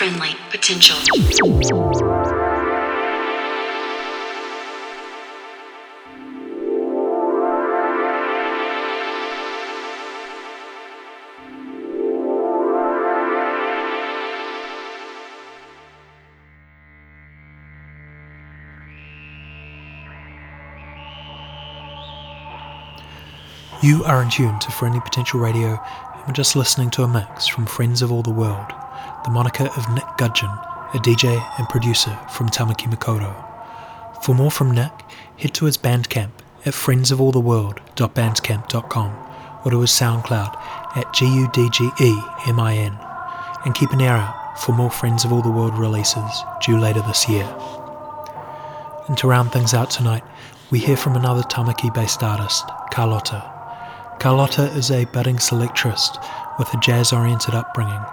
friendly potential. You are in tune to Friendly Potential Radio, we're just listening to a mix from Friends of All the World, the moniker of Nick Gudgeon, a DJ and producer from Tamaki Makaurau. For more from Nick, head to his Bandcamp at friendsofalltheworld.bandcamp.com or to his SoundCloud at G-U-D-G-E-M-I-N. And keep an ear out for more Friends of All the World releases due later this year. And to round things out tonight, we hear from another Tamaki-based artist, Carlotta. Carlotta is a budding selectrist with a jazz oriented upbringing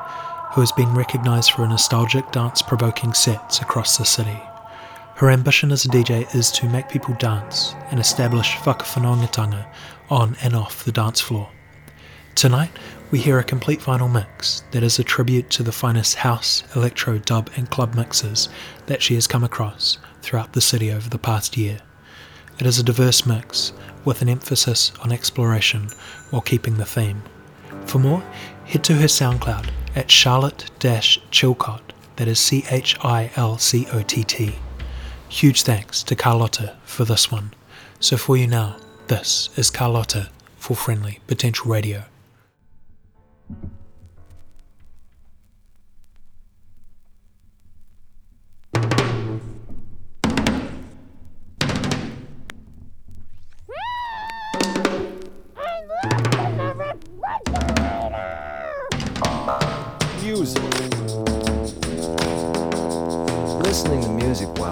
who has been recognised for her nostalgic dance provoking sets across the city. Her ambition as a DJ is to make people dance and establish whakawhanaungatanga on and off the dance floor. Tonight, we hear a complete vinyl mix that is a tribute to the finest house, electro, dub, and club mixes that she has come across throughout the city over the past year. It is a diverse mix with an emphasis on exploration while keeping the theme. For more, head to her SoundCloud at Charlotte Chilcott, that is C H I L C O T T. Huge thanks to Carlotta for this one. So for you now, this is Carlotta for Friendly Potential Radio.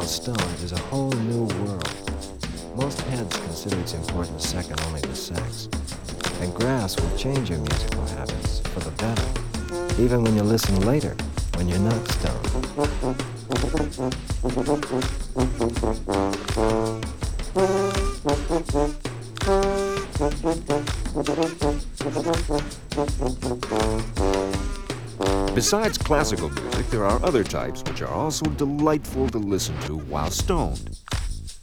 Stoned is a whole new world. Most heads consider its importance second only to sex. And grass will change your musical habits for the better, even when you listen later, when you're not stoned. Besides classical music, there are other types which are also delightful to listen to while stoned.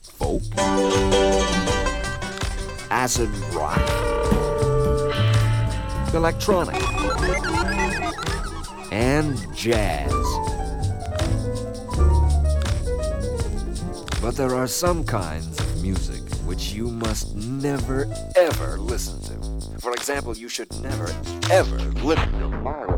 Folk, acid rock, electronic, and jazz. But there are some kinds of music which you must never ever listen to. For example, you should never ever listen to violin.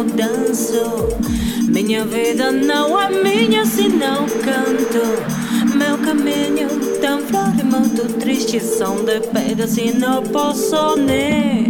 Não danço. Minha vida não é minha se não canto. Meu caminho tão flor e muito triste são de pedra se não posso nem.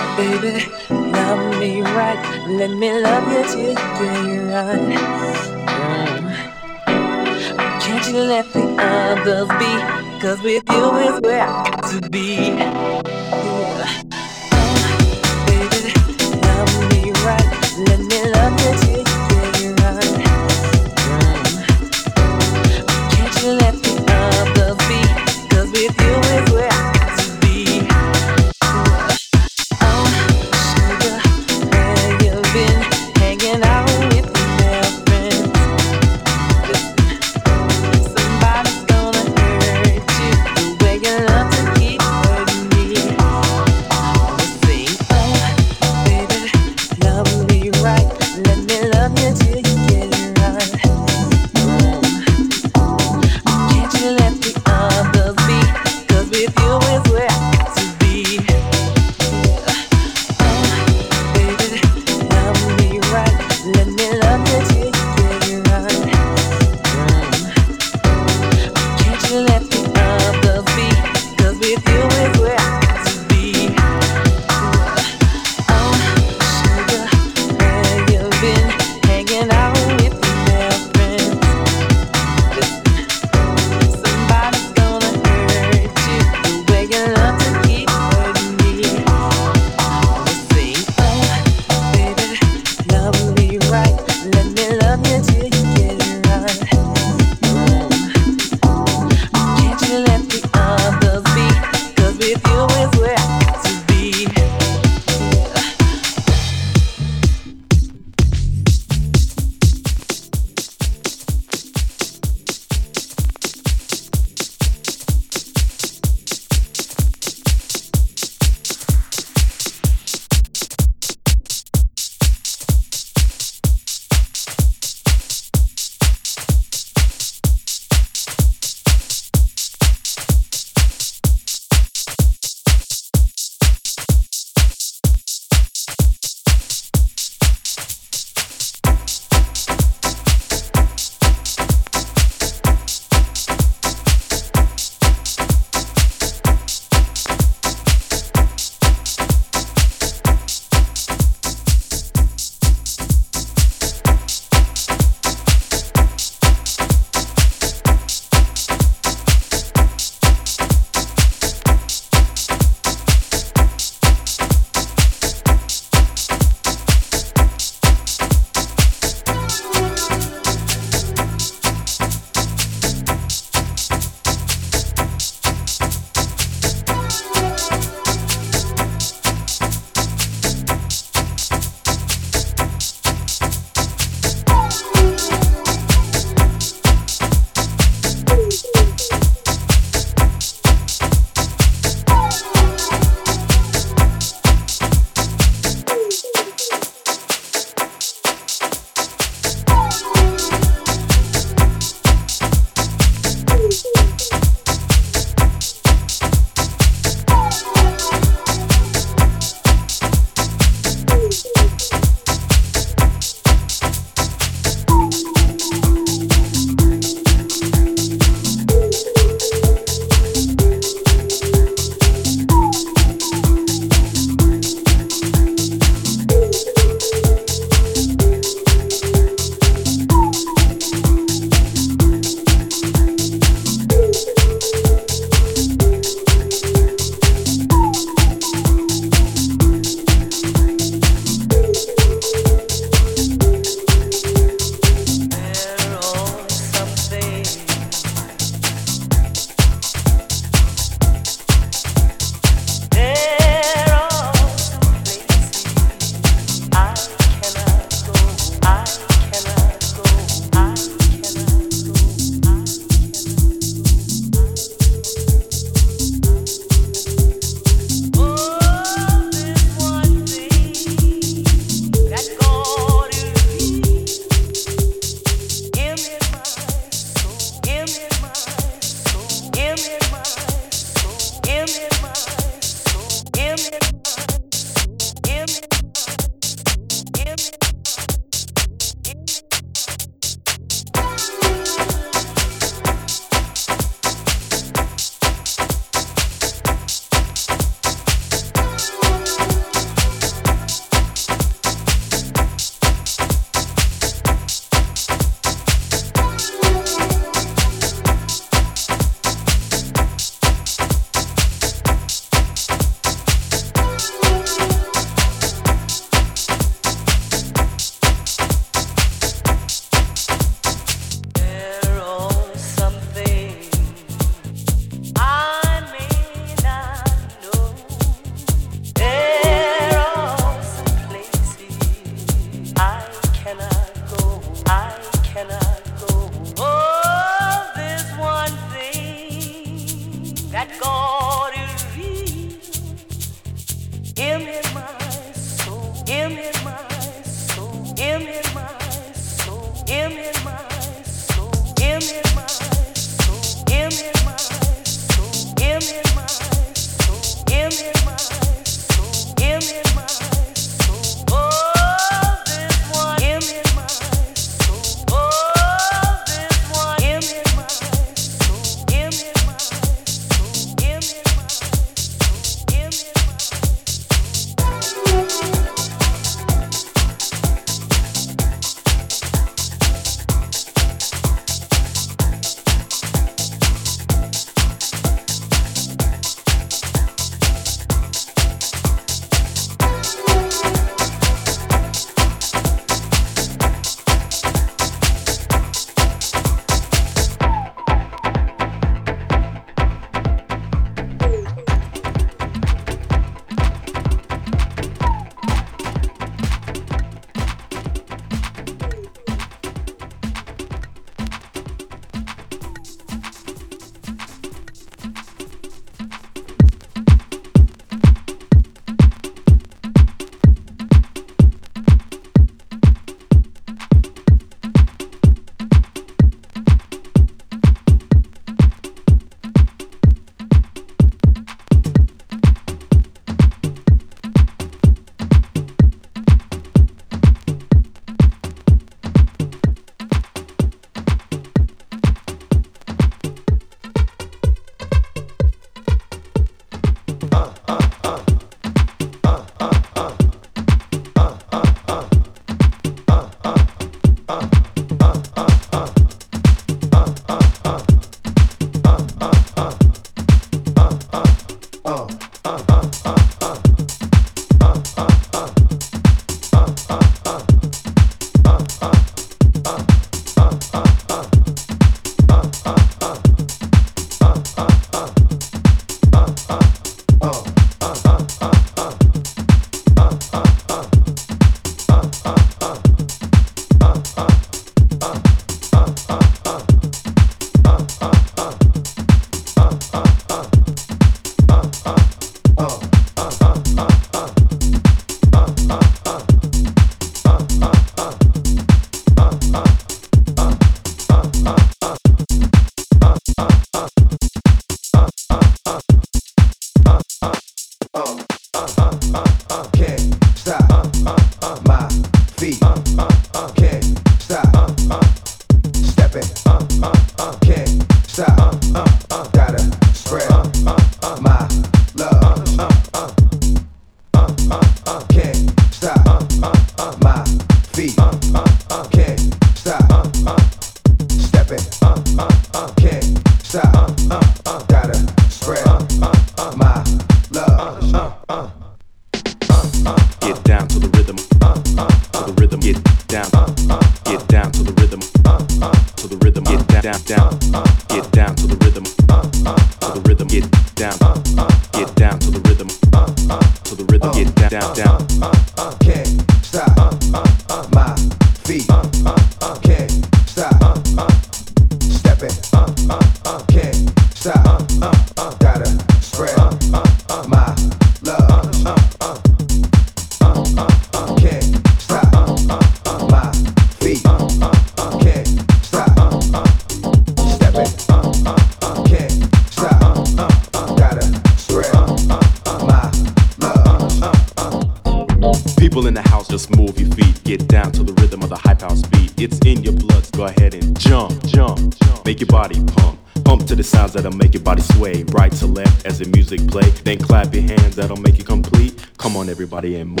a.m.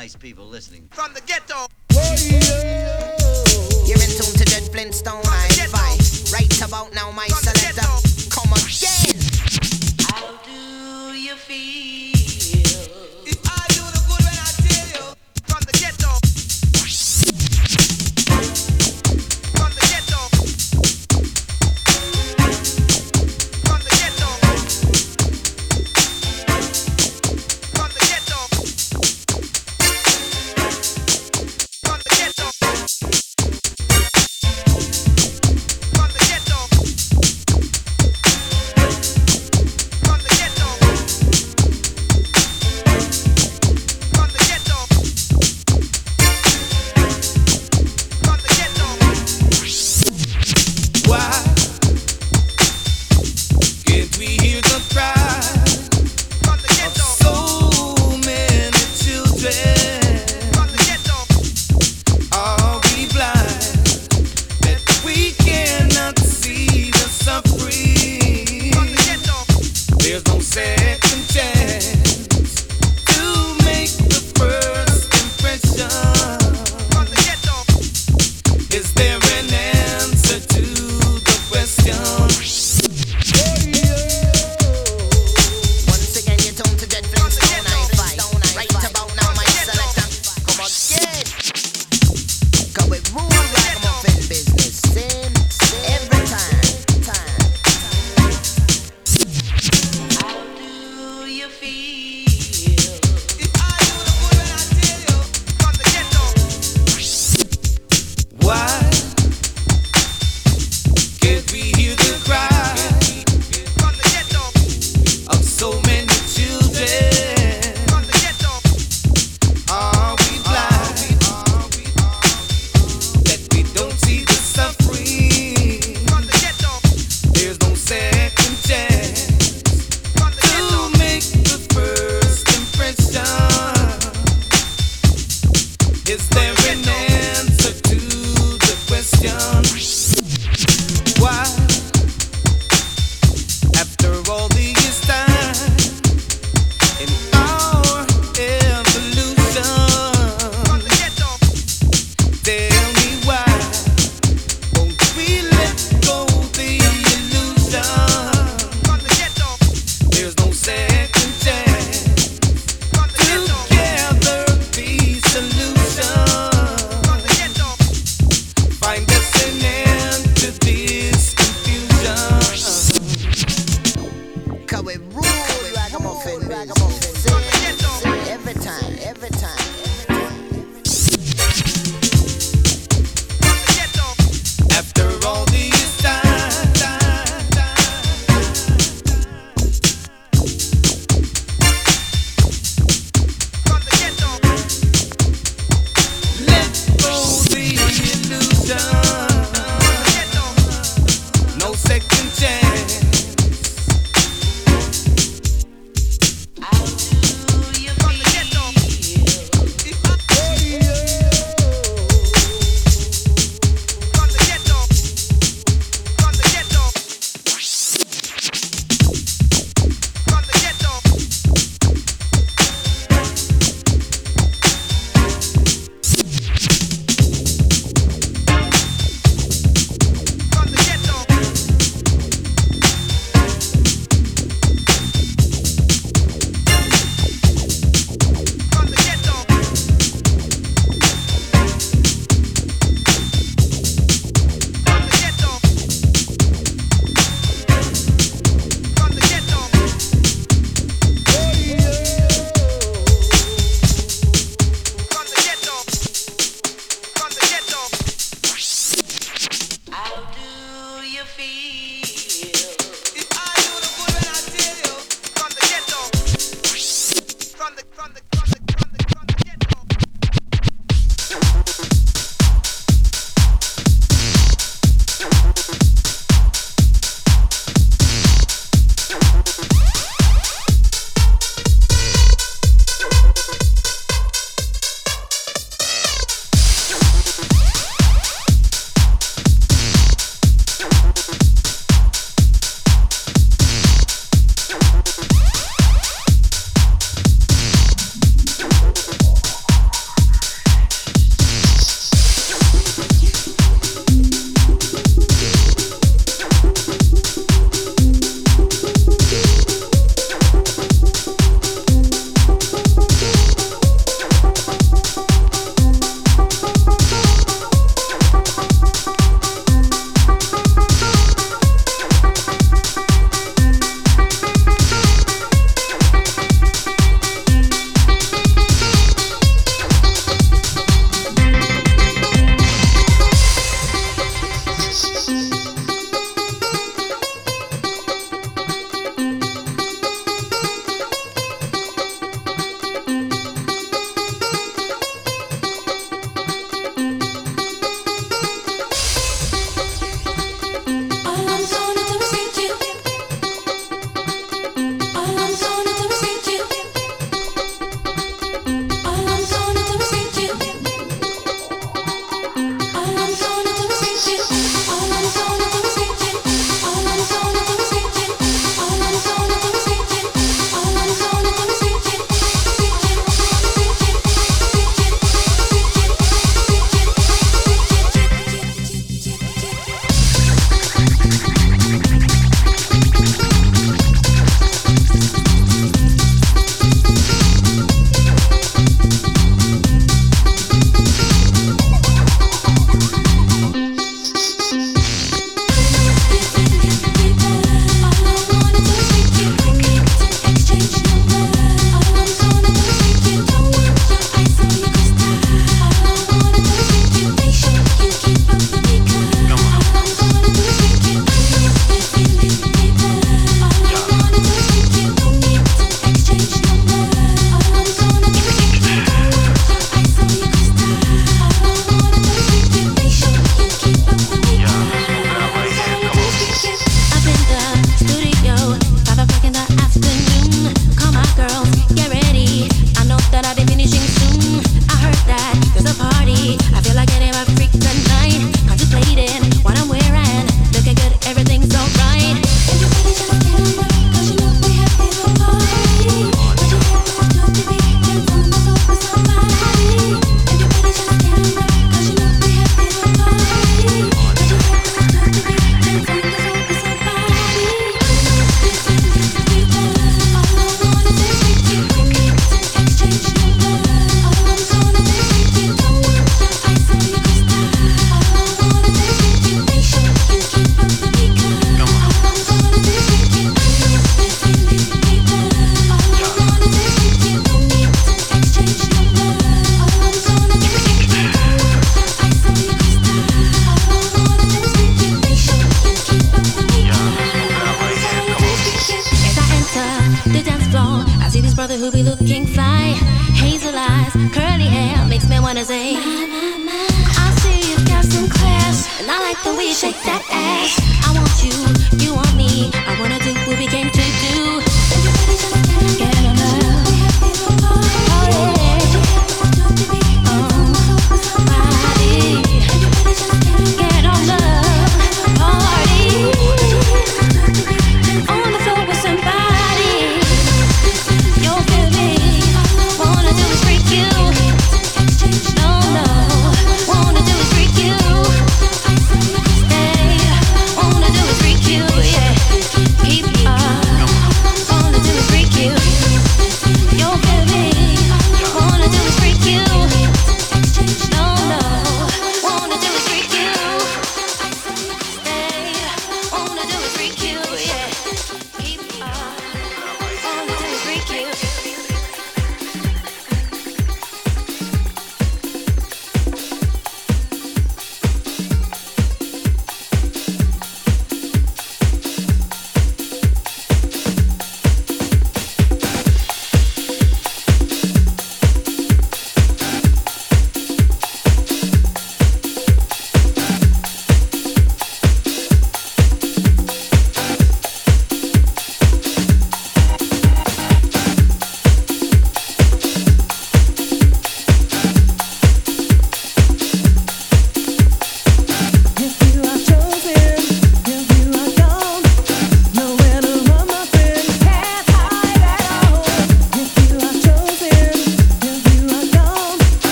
nice people listening. From the ghetto. You're in tune to Dead Flintstone. I invite. Right about now, my selector.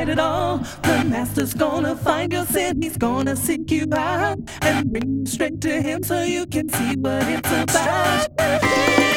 fight it all. The master's gonna find your sin, he's gonna seek you out and bring you straight to him so you can see what it's about.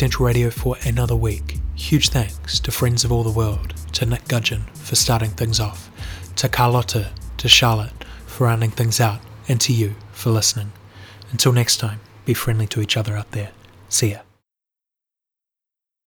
Radio for another week. Huge thanks to friends of all the world, to Nick Gudgeon for starting things off, to Carlotta, to Charlotte for rounding things out, and to you for listening. Until next time, be friendly to each other out there. See ya.